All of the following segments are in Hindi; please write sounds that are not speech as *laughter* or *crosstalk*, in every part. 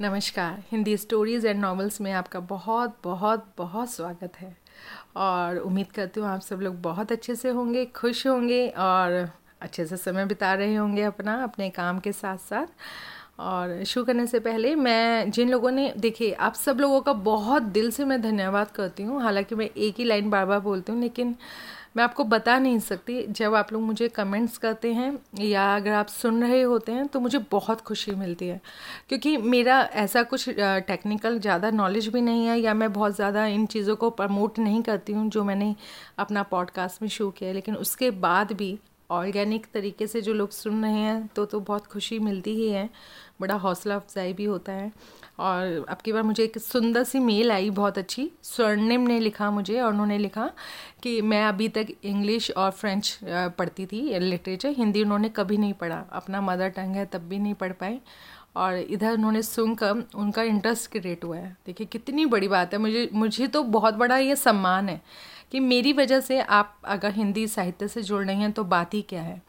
नमस्कार। हिंदी स्टोरीज़ एंड नॉवेल्स में आपका बहुत बहुत बहुत स्वागत है। और उम्मीद करती हूँ आप सब लोग बहुत अच्छे से होंगे, खुश होंगे और अच्छे से समय बिता रहे होंगे अपना, अपने काम के साथ साथ और शुरू करने से पहले मैं, जिन लोगों ने, देखिए, आप सब लोगों का बहुत दिल से मैं धन्यवाद करती हूँ। हालाँकि मैं एक ही लाइन बार बार बोलती हूँ, लेकिन मैं आपको बता नहीं सकती, जब आप लोग मुझे कमेंट्स करते हैं या अगर आप सुन रहे होते हैं तो मुझे बहुत खुशी मिलती है। क्योंकि मेरा ऐसा कुछ टेक्निकल ज़्यादा नॉलेज भी नहीं है या मैं बहुत ज़्यादा इन चीज़ों को प्रमोट नहीं करती हूँ जो मैंने अपना पॉडकास्ट में शो किया है। लेकिन उसके बाद भी ऑर्गेनिक तरीके से जो लोग सुन रहे हैं तो तो बहुत खुशी मिलती ही है। बड़ा हौसला अफजाई भी होता है। और अब की बार मुझे एक सुंदर सी मेल आई बहुत अच्छी। स्वर्णिम ने लिखा मुझे और उन्होंने लिखा कि मैं अभी तक इंग्लिश और फ्रेंच पढ़ती थी लिटरेचर। हिंदी उन्होंने कभी नहीं पढ़ा। अपना मदर टंग है तब भी नहीं पढ़ पाए और इधर उन्होंने सुनकर उनका इंटरेस्ट क्रिएट हुआ है। देखिए, कितनी बड़ी बात है। मुझे मुझे तो बहुत बड़ा ये सम्मान है। कि मेरी वजह से आप अगर हिंदी साहित्य से जुड़ रहे हैं तो बात ही क्या है?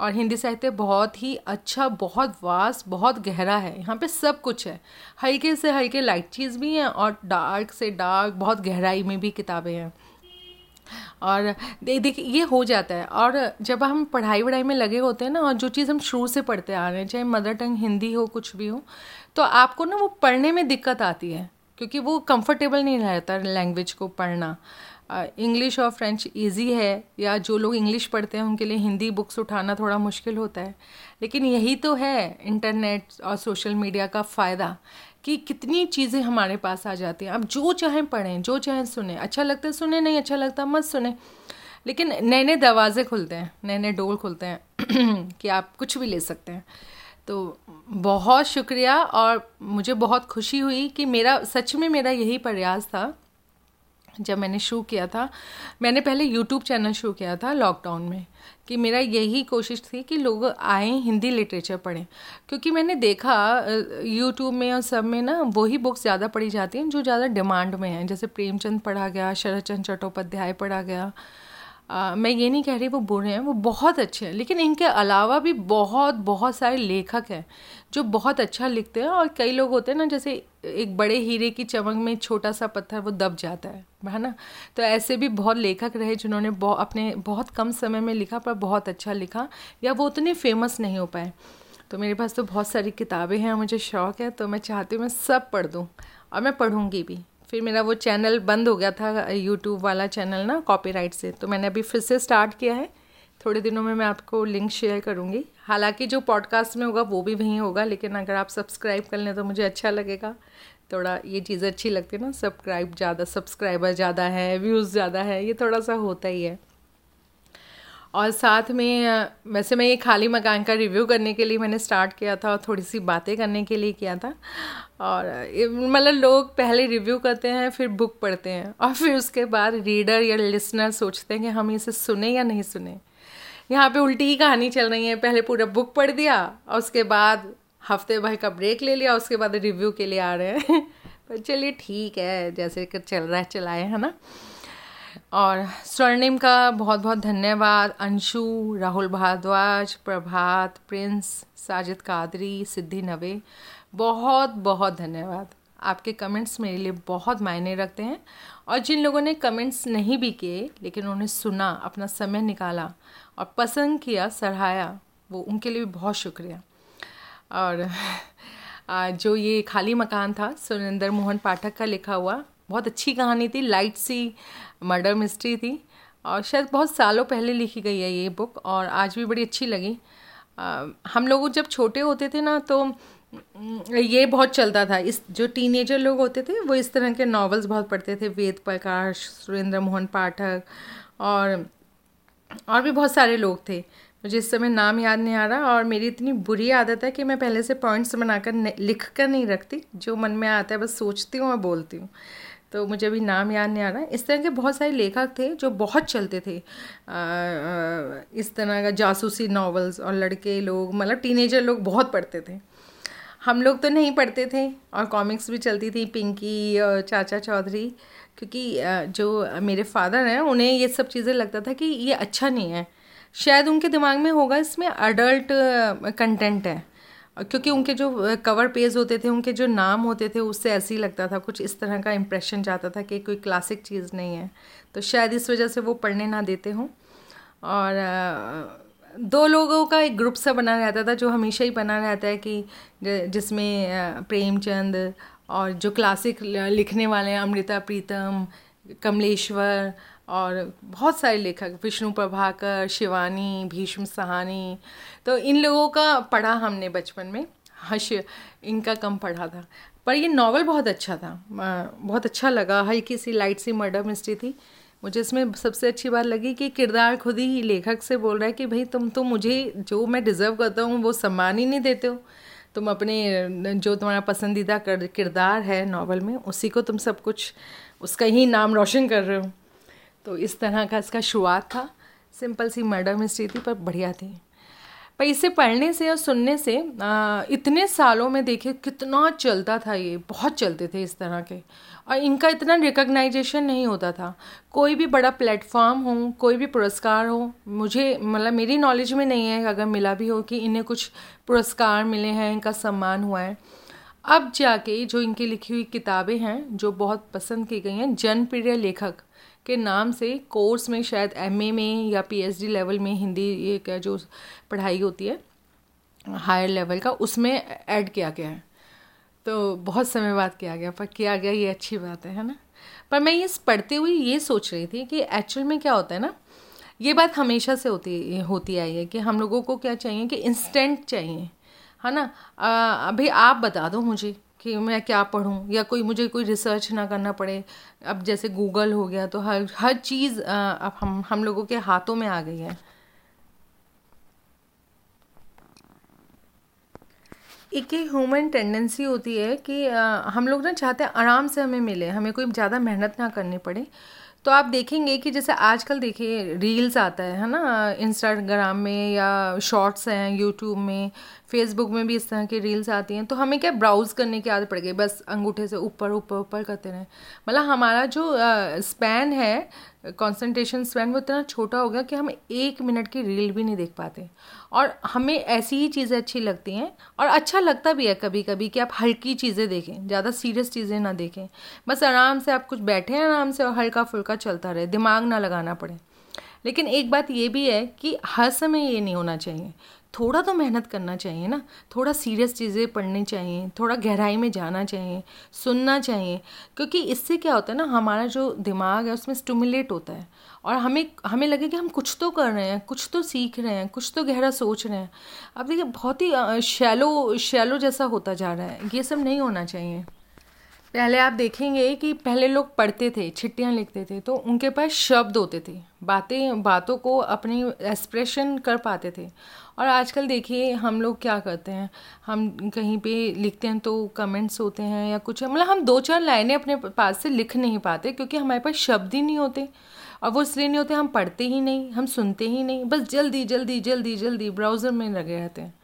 और हिंदी साहित्य बहुत ही अच्छा बहुत वास, बहुत गहरा है। यहाँ पे सब कुछ है। हल्के से हल्के लाइट चीज़ भी हैं और डार्क से डार्क बहुत गहराई में भी किताबें हैं। और देखिए, ये हो जाता है। और जब हम पढ़ाई वढ़ाई में लगे होते हैं ना, और जो चीज़ हम शुरू से पढ़ते आ रहे हैं, चाहे मदर टंग हिंदी हो, कुछ भी हो तो आपको ना वो पढ़ने में दिक्कत आती है। क्योंकि वो कंफर्टेबल नहीं रहता लैंग्वेज को पढ़ना। इंग्लिश और फ्रेंच इजी है, या जो लोग इंग्लिश पढ़ते हैं, उनके लिए हिंदी बुक्स उठाना थोड़ा मुश्किल होता है। लेकिन यही तो है इंटरनेट और सोशल मीडिया का फ़ायदा, कि कितनी चीज़ें हमारे पास आ जाती हैं। आप जो चाहें पढ़ें, जो चाहें सुने अच्छा लगता है सुने, नहीं अच्छा लगता, मत सुने। लेकिन नए नए दरवाजे खुलते हैं नए नए डोर खुलते हैं, *clears throat* कि आप कुछ भी ले सकते हैं। तो बहुत शुक्रिया, और मुझे बहुत खुशी हुई कि मेरा, सच में मेरा यही प्रयास था जब मैंने शुरू किया था, मैंने पहले यूट्यूब चैनल शुरू किया था लॉकडाउन में कि मेरा यही कोशिश थी कि लोग आए, हिंदी लिटरेचर पढ़ें। क्योंकि मैंने देखा यूट्यूब में और सब में ना वही बुक्स ज़्यादा पढ़ी जाती हैं जो ज़्यादा डिमांड में हैं। जैसे प्रेमचंद पढ़ा गया शरदचंद चट्टोपाध्याय पढ़ा गया। आ, मैं ये नहीं कह रही वो बुरे हैं वो बहुत अच्छे हैं लेकिन इनके अलावा भी बहुत बहुत सारे लेखक हैं जो बहुत अच्छा लिखते हैं और कई लोग होते हैं ना जैसे एक बड़े हीरे की चमक में छोटा सा पत्थर वो दब जाता है है ना? तो ऐसे भी बहुत लेखक रहे जिन्होंने बहुत अपने बहुत कम समय में लिखा पर बहुत अच्छा लिखा या वो उतने फ़ेमस नहीं हो पाए। तो मेरे पास तो बहुत सारी किताबें हैं मुझे शौक़ है तो मैं चाहती हूँ मैं सब पढ़ दूँ और मैं पढ़ूँगी भी। फिर मेरा वो चैनल बंद हो गया था यूट्यूब वाला चैनल ना कॉपीराइट से। तो मैंने अभी फिर से स्टार्ट किया है। थोड़े दिनों में मैं आपको लिंक शेयर करूँगी। हालाँकि जो पॉडकास्ट में होगा, वो भी वहीं होगा, लेकिन अगर आप सब्सक्राइब कर लें तो मुझे अच्छा लगेगा। थोड़ा ये चीज़ अच्छी लगती है ना सब्सक्राइब ज़्यादा सब्सक्राइबर ज़्यादा है व्यूज़ ज़्यादा है, ये थोड़ा सा होता ही है। और साथ में वैसे मैं ये खाली मकान का रिव्यू करने के लिए मैंने स्टार्ट किया था और थोड़ी सी बातें करने के लिए किया था। और मतलब लोग पहले रिव्यू करते हैं, फिर बुक पढ़ते हैं और फिर उसके बाद रीडर या लिसनर सोचते हैं कि हम इसे सुने या नहीं सुने। यहाँ पे उल्टी ही कहानी चल रही है। पहले पूरा बुक पढ़ दिया और उसके बाद हफ़्ते भर का ब्रेक ले लिया उसके बाद रिव्यू के लिए आ रहे हैं। *laughs* पर चलिए ठीक है, जैसे कि चल रहा है, चलाए, है ना? और स्वर्णिम का बहुत बहुत धन्यवाद, अंशु, राहुल भारद्वाज, प्रभात, प्रिंस, साजिद कादरी, सिद्धि नवे बहुत बहुत धन्यवाद। आपके कमेंट्स मेरे लिए बहुत मायने रखते हैं। और जिन लोगों ने कमेंट्स नहीं भी किए, लेकिन उन्होंने सुना, अपना समय निकाला और पसंद किया सराहाया वो उनके लिए भी बहुत शुक्रिया। और जो ये खाली मकान था, सुरेंद्र मोहन पाठक का लिखा हुआ बहुत अच्छी कहानी थी लाइट सी मर्डर मिस्ट्री थी और शायद बहुत सालों पहले लिखी गई है ये बुक और आज भी बड़ी अच्छी लगी। आ, हम लोग जब छोटे होते थे ना तो ये बहुत चलता था। इस जो टीनेजर लोग होते थे वो इस तरह के नॉवेल्स बहुत पढ़ते थे वेद प्रकाश सुरेंद्र मोहन पाठक और और भी बहुत सारे लोग थे। मुझे इस समय नाम याद नहीं आ रहा और मेरी इतनी बुरी आदत है कि मैं पहले से पॉइंट्स बनाकर लिख कर नहीं रखती। जो मन में आता है बस सोचती हूँ और बोलती हूँ। तो मुझे अभी नाम याद नहीं आ रहा इस तरह के बहुत सारे लेखक थे जो बहुत चलते थे। आ, आ, इस तरह का जासूसी नॉवेल्स और लड़के लोग मतलब टीनेजर लोग बहुत पढ़ते थे। हम लोग तो नहीं पढ़ते थे और कॉमिक्स भी चलती थी पिंकी और चाचा चौधरी क्योंकि जो मेरे फादर हैं उन्हें ये सब चीज़ें लगता था कि ये अच्छा नहीं है। शायद उनके दिमाग में होगा इसमें अडल्ट कंटेंट है। क्योंकि उनके जो कवर पेज होते थे, उनके जो नाम होते थे, उससे ऐसे ही लगता था, कुछ इस तरह का इम्प्रेशन जाता था कि कोई क्लासिक चीज़ नहीं है। तो शायद इस वजह से वो पढ़ने ना देते हों। और दो लोगों का एक ग्रुप सा बना रहता था, जो हमेशा ही बना रहता है कि जिसमें प्रेमचंद और जो क्लासिक लिखने वाले हैं, अमृता प्रीतम, कमलेश्वर और बहुत सारे लेखक, विष्णु प्रभाकर, शिवानी, भीष्म सहानी तो इन लोगों का पढ़ा हमने बचपन में। हश, इनका कम पढ़ा था। पर ये नावल बहुत अच्छा था। बहुत अच्छा लगा। हल्की सी लाइट सी मर्डर मिस्ट्री थी। मुझे इसमें सबसे अच्छी बात लगी कि किरदार खुद ही लेखक से बोल रहा है कि भाई, तुम तो मुझे, जो मैं डिज़र्व करता हूँ, वो सम्मान ही नहीं देते हो। तुम अपने, जो तुम्हारा पसंदीदा किरदार है नावल में, उसी को तुम सब कुछ, उसका ही नाम रोशन कर रहे हो। तो इस तरह का इसका शुरुआत था। सिंपल सी मर्डर मिस्ट्री थी पर बढ़िया थी। पर इसे पढ़ने से और सुनने से आ, इतने सालों में देखिए कितना चलता था ये बहुत चलते थे इस तरह के। और इनका इतना रिकग्नाइजेशन नहीं होता था। कोई भी बड़ा प्लेटफॉर्म हो कोई भी पुरस्कार हो मुझे मतलब मेरी नॉलेज में नहीं है अगर मिला भी हो कि इन्हें कुछ पुरस्कार मिले हैं इनका सम्मान हुआ है। अब जाके जो इनकी लिखी हुई किताबें हैं जो बहुत पसंद की गई हैं जनप्रिय लेखक के नाम से कोर्स में शायद एमए में या पीएचडी लेवल में हिंदी ये क्या जो पढ़ाई होती है हायर लेवल का, उसमें ऐड किया गया है। तो बहुत समय बाद किया गया, पर किया गया ये अच्छी बात है है ना? पर मैं ये पढ़ते हुए ये सोच रही थी कि एक्चुअल में क्या होता है ना, ये बात हमेशा से होती होती आई है कि हम लोगों को क्या चाहिए कि इंस्टेंट चाहिए, है ना? अभी आप बता दो मुझे कि मैं क्या पढ़ूं या कोई मुझे कोई रिसर्च ना करना पड़े। अब जैसे गूगल हो गया तो हर हर चीज़ अब हम हम लोगों के हाथों में आ गई है। एक ही ह्यूमन टेंडेंसी होती है कि आ, हम लोग ना चाहते हैं आराम से हमें मिले हमें कोई ज़्यादा मेहनत ना करनी पड़े। तो आप देखेंगे कि जैसे आजकल देखिए रील्स आता है है ना? इंस्टाग्राम में या शॉर्ट्स हैं यूट्यूब में। फेसबुक में भी इस तरह की रील्स आती हैं तो हमें क्या ब्राउज़ करने की आदत पड़ गई? बस अंगूठे से ऊपर ऊपर ऊपर करते रहें। मतलब हमारा जो स्पैन है कंसंट्रेशन स्पैन वो इतना छोटा हो गया कि हम एक मिनट की रील भी नहीं देख पाते। और हमें ऐसी ही चीज़ें अच्छी लगती हैं, और अच्छा लगता भी है कभी कभी कि आप हल्की चीज़ें देखें, ज़्यादा सीरियस चीज़ें ना देखें। बस आराम से आप कुछ बैठें आराम से और हल्का फुल्का चलता रहे, दिमाग ना लगाना पड़े। लेकिन एक बात ये भी है कि हर समय ये नहीं होना चाहिए। थोड़ा तो मेहनत करना चाहिए ना। थोड़ा सीरियस चीज़ें पढ़नी चाहिए, थोड़ा गहराई में जाना चाहिए, सुनना चाहिए। क्योंकि इससे क्या होता है ना, हमारा जो दिमाग है उसमें स्टमुलेट होता है। और हमें हमें लगे कि हम कुछ तो कर रहे हैं, कुछ तो सीख रहे हैं, कुछ तो गहरा सोच रहे हैं। अब देखिए, बहुत ही शैलो शैलो जैसा होता जा रहा है। ये सब नहीं होना चाहिए। पहले आप देखेंगे कि पहले लोग पढ़ते थे, छिट्टियाँ लिखते थे तो उनके पास शब्द होते थे। बातें, बातों को अपनी एक्सप्रेशन कर पाते थे। और आजकल देखिए, हम लोग क्या करते हैं? हम कहीं पे लिखते हैं तो कमेंट्स होते हैं या कुछ मतलब हम दो चार लाइनें अपने पास से लिख नहीं पाते क्योंकि हमारे पास शब्द ही नहीं होते। और वो इसलिए नहीं होते, हम पढ़ते ही नहीं, हम सुनते ही नहीं, बस जल्दी जल्दी जल्दी जल्दी ब्राउज़र में लगे रहते हैं।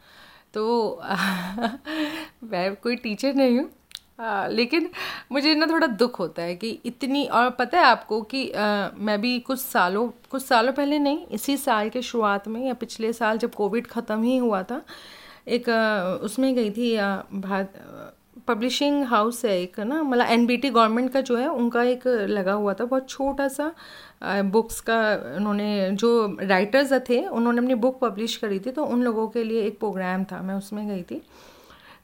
तो *laughs* मैं कोई टीचर नहीं हूँ। आ, लेकिन मुझे ना थोड़ा दुख होता है कि इतनी और पता है आपको कि आ, मैं भी कुछ सालों कुछ सालों पहले नहीं इसी साल के शुरुआत में या पिछले साल जब कोविड ख़त्म ही हुआ था एक आ, उसमें गई थी भारत पब्लिशिंग हाउस है एक ना मतलब एनबीटी गवर्नमेंट का जो है उनका एक लगा हुआ था बहुत छोटा सा बुक्स का उन्होंने जो राइटर्स थे उन्होंने अपनी बुक पब्लिश करी थी तो उन लोगों के लिए एक प्रोग्राम था मैं उसमें गई थी।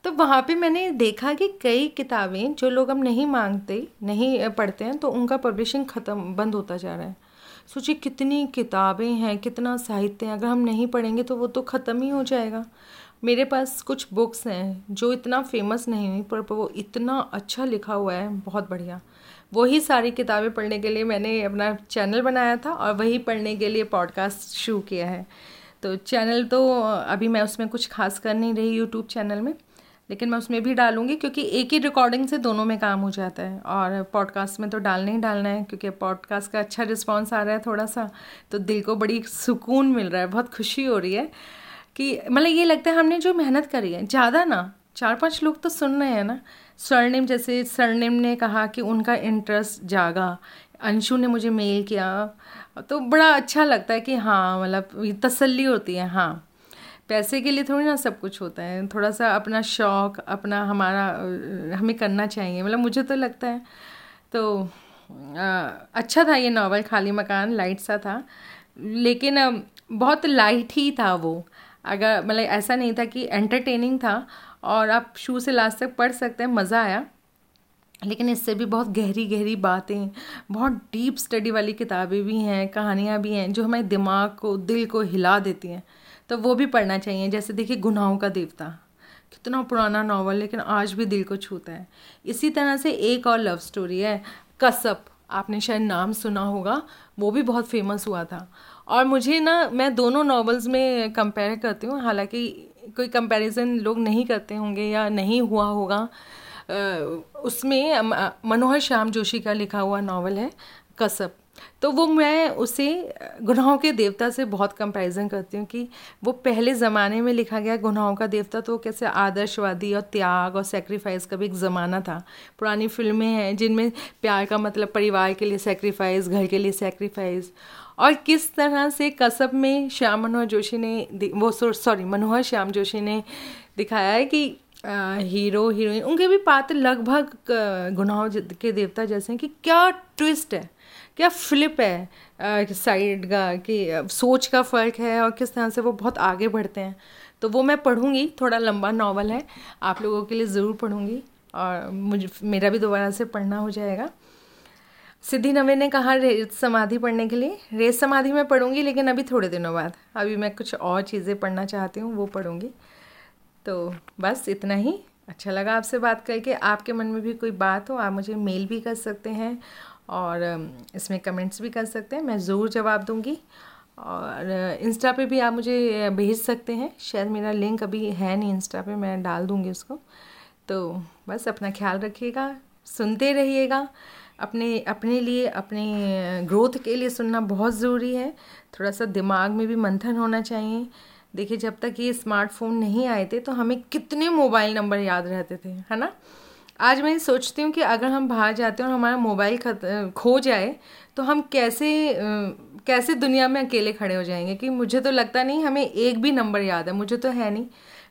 तो वहाँ पे मैंने देखा कि कई किताबें जो लोग अब नहीं मांगते, नहीं पढ़ते हैं तो उनका पब्लिशिंग ख़त्म, बंद होता जा रहा है। सोचिए कितनी किताबें हैं, कितना साहित्य है, अगर हम नहीं पढ़ेंगे तो वो तो ख़त्म ही हो जाएगा। मेरे पास कुछ बुक्स हैं जो इतना फ़ेमस नहीं हुई, पर वो इतना अच्छा लिखा हुआ है, बहुत बढ़िया। वही सारी किताबें पढ़ने के लिए मैंने अपना चैनल बनाया था और वही पढ़ने के लिए पॉडकास्ट शुरू किया है। तो चैनल तो अभी मैं उसमें कुछ खास कर नहीं रही यूट्यूब चैनल में। लेकिन मैं उसमें भी डालूँगी क्योंकि एक ही रिकॉर्डिंग से दोनों में काम हो जाता है। और पॉडकास्ट में तो डालना ही डालना है, क्योंकि पॉडकास्ट का अच्छा रिस्पॉन्स आ रहा है थोड़ा सा तो दिल को बड़ी सुकून मिल रहा है, बहुत खुशी हो रही है कि मतलब ये लगता है हमने जो मेहनत करी है, ज़्यादा ना चार पाँच लोग तो सुन रहे हैं ना। स्वर्णिम, जैसे स्वर्णिम ने कहा कि उनका इंटरेस्ट जागा, अंशु ने मुझे मेल किया तो बड़ा अच्छा लगता है कि हाँ मतलब तसल्ली होती है हाँ। पैसे के लिए थोड़ी ना सब कुछ होता है। थोड़ा सा अपना शौक़ अपना हमारा हमें करना चाहिए। मतलब मुझे तो लगता है तो आ, अच्छा था ये नावल खाली मकान लाइट सा था। लेकिन बहुत लाइट ही था वो। अगर मतलब ऐसा नहीं था कि एंटरटेनिंग था और आप शुरू से लास्ट तक पढ़ सकते हैं मज़ा आया। लेकिन इससे भी बहुत गहरी गहरी बातें बहुत डीप स्टडी वाली किताबें भी हैं कहानियाँ भी हैं जो हमारे दिमाग को दिल को हिला देती हैं। तो वो भी पढ़ना चाहिए। जैसे देखिए, गुनाहों का देवता। कितना पुराना नावल लेकिन आज भी दिल को छूता है। इसी तरह से एक और लव स्टोरी है, कसप। आपने शायद नाम सुना होगा, वो भी बहुत फ़ेमस हुआ था। और मुझे ना, मैं दोनों नावल्स में कंपेयर करती हूँ। हालाँकि कोई कंपैरिजन लोग नहीं करते होंगे या नहीं हुआ होगा। उसमें मनोहर श्याम जोशी का लिखा हुआ नावल है कसब तो वो मैं उसे, गुनाहों के देवता से बहुत कंपैरिजन करती हूँ कि वो पहले ज़माने में लिखा गया गुनाहों का देवता तो कैसे आदर्शवादी और त्याग और सेक्रीफाइस का भी एक ज़माना था। पुरानी फ़िल्में हैं जिनमें प्यार का मतलब परिवार के लिए सेक्रीफाइस घर के लिए सेक्रीफाइस और किस तरह से कसब में श्याम मनोहर जोशी ने वो सॉरी मनोहर श्याम जोशी ने दिखाया है कि हीरो, हीरोइन, उनके भी पात्र लगभग गुनाहों के देवता जैसे हैं कि क्या ट्विस्ट है। क्या फ्लिप है साइड का कि सोच का फ़र्क है और किस तरह से वो बहुत आगे बढ़ते हैं। तो वो मैं पढ़ूँगी, थोड़ा लंबा नावल है, आप लोगों के लिए ज़रूर पढ़ूँगी और मुझे, मेरा भी दोबारा से पढ़ना हो जाएगा। सिद्धि नवे ने कहा रेत समाधि पढ़ने के लिए। रेत समाधि मैं पढ़ूँगी, लेकिन अभी थोड़े दिनों बाद। अभी मैं कुछ और चीज़ें पढ़ना चाहती हूँ, वो पढ़ूँगी। तो बस इतना ही। अच्छा लगा आपसे बात करके। आपके मन में भी कोई बात हो, आप मुझे मेल भी कर सकते हैं और इसमें कमेंट्स भी कर सकते हैं, मैं ज़रूर जवाब दूँगी। और इंस्टा पे भी आप मुझे भेज सकते हैं। शायद मेरा लिंक अभी है नहीं इंस्टा पे, मैं डाल दूँगी उसको। तो बस अपना ख्याल रखिएगा, सुनते रहिएगा। अपने अपने लिए, अपने ग्रोथ के लिए सुनना बहुत ज़रूरी है। थोड़ा सा दिमाग में भी मंथन होना चाहिए। देखिए, जब तक ये स्मार्टफ़ोन नहीं आए थे तो हमें कितने मोबाइल नंबर याद रहते थे, है ना? आज मैं सोचती हूँ कि अगर हम बाहर जाते हैं और हमारा मोबाइल खो जाए तो हम कैसे कैसे दुनिया में अकेले खड़े हो जाएँगे? कि मुझे तो लगता नहीं, हमें एक भी नंबर याद है, मुझे तो है नहीं।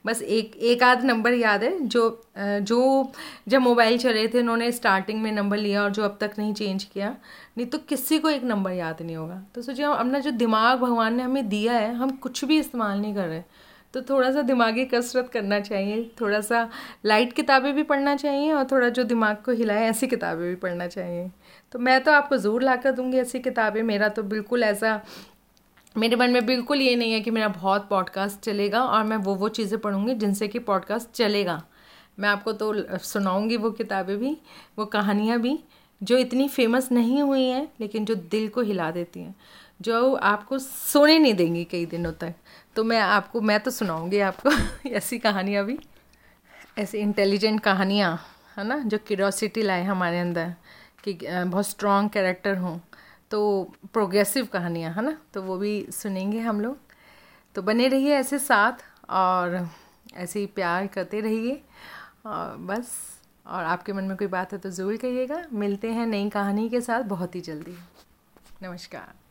बस एक एक आध नंबर याद है, जो जो जब मोबाइल चले थे, उन्होंने स्टार्टिंग में नंबर लिया और जो अब तक नहीं चेंज किया, नहीं तो किसी को एक नंबर याद नहीं होगा। तो सोचिए अपना जो दिमाग भगवान ने हमें दिया है, हम कुछ भी इस्तेमाल नहीं कर रहे। तो थोड़ा सा दिमागी कसरत करना चाहिए थोड़ा सा लाइट किताबें भी पढ़ना चाहिए और थोड़ा जो दिमाग को हिलाए, ऐसी किताबें भी पढ़ना चाहिए। तो मैं तो आपको ज़रूर ला कर दूँगी ऐसी किताबें। मेरा तो बिल्कुल ऐसा, मेरे मन में बिल्कुल ये नहीं है कि मेरा बहुत पॉडकास्ट चलेगा और मैं वो वो चीज़ें पढ़ूँगी जिनसे कि पॉडकास्ट चलेगा। मैं आपको तो सुनाऊँगी वो किताबें भी, वो कहानियाँ भी, जो इतनी फ़ेमस नहीं हुई हैं, लेकिन जो दिल को हिला देती हैं, जो आपको सोने नहीं देंगी कई दिनों तक। तो मैं आपको, मैं तो सुनाऊँगी आपको *laughs* ऐसी कहानियाँ भी ऐसी इंटेलिजेंट कहानियाँ, है ना, जो क्यूरोसिटी लाए हमारे अंदर कि बहुत स्ट्रॉन्ग कैरेक्टर हों। तो प्रोग्रेसिव कहानियाँ, है ना तो वो भी सुनेंगे हम लोग। तो बने रहिए ऐसे साथ और ऐसे ही प्यार करते रहिए। और बस, और आपके मन में कोई बात है तो ज़रूर कहिएगा। मिलते हैं नई कहानी के साथ बहुत ही जल्दी। नमस्कार।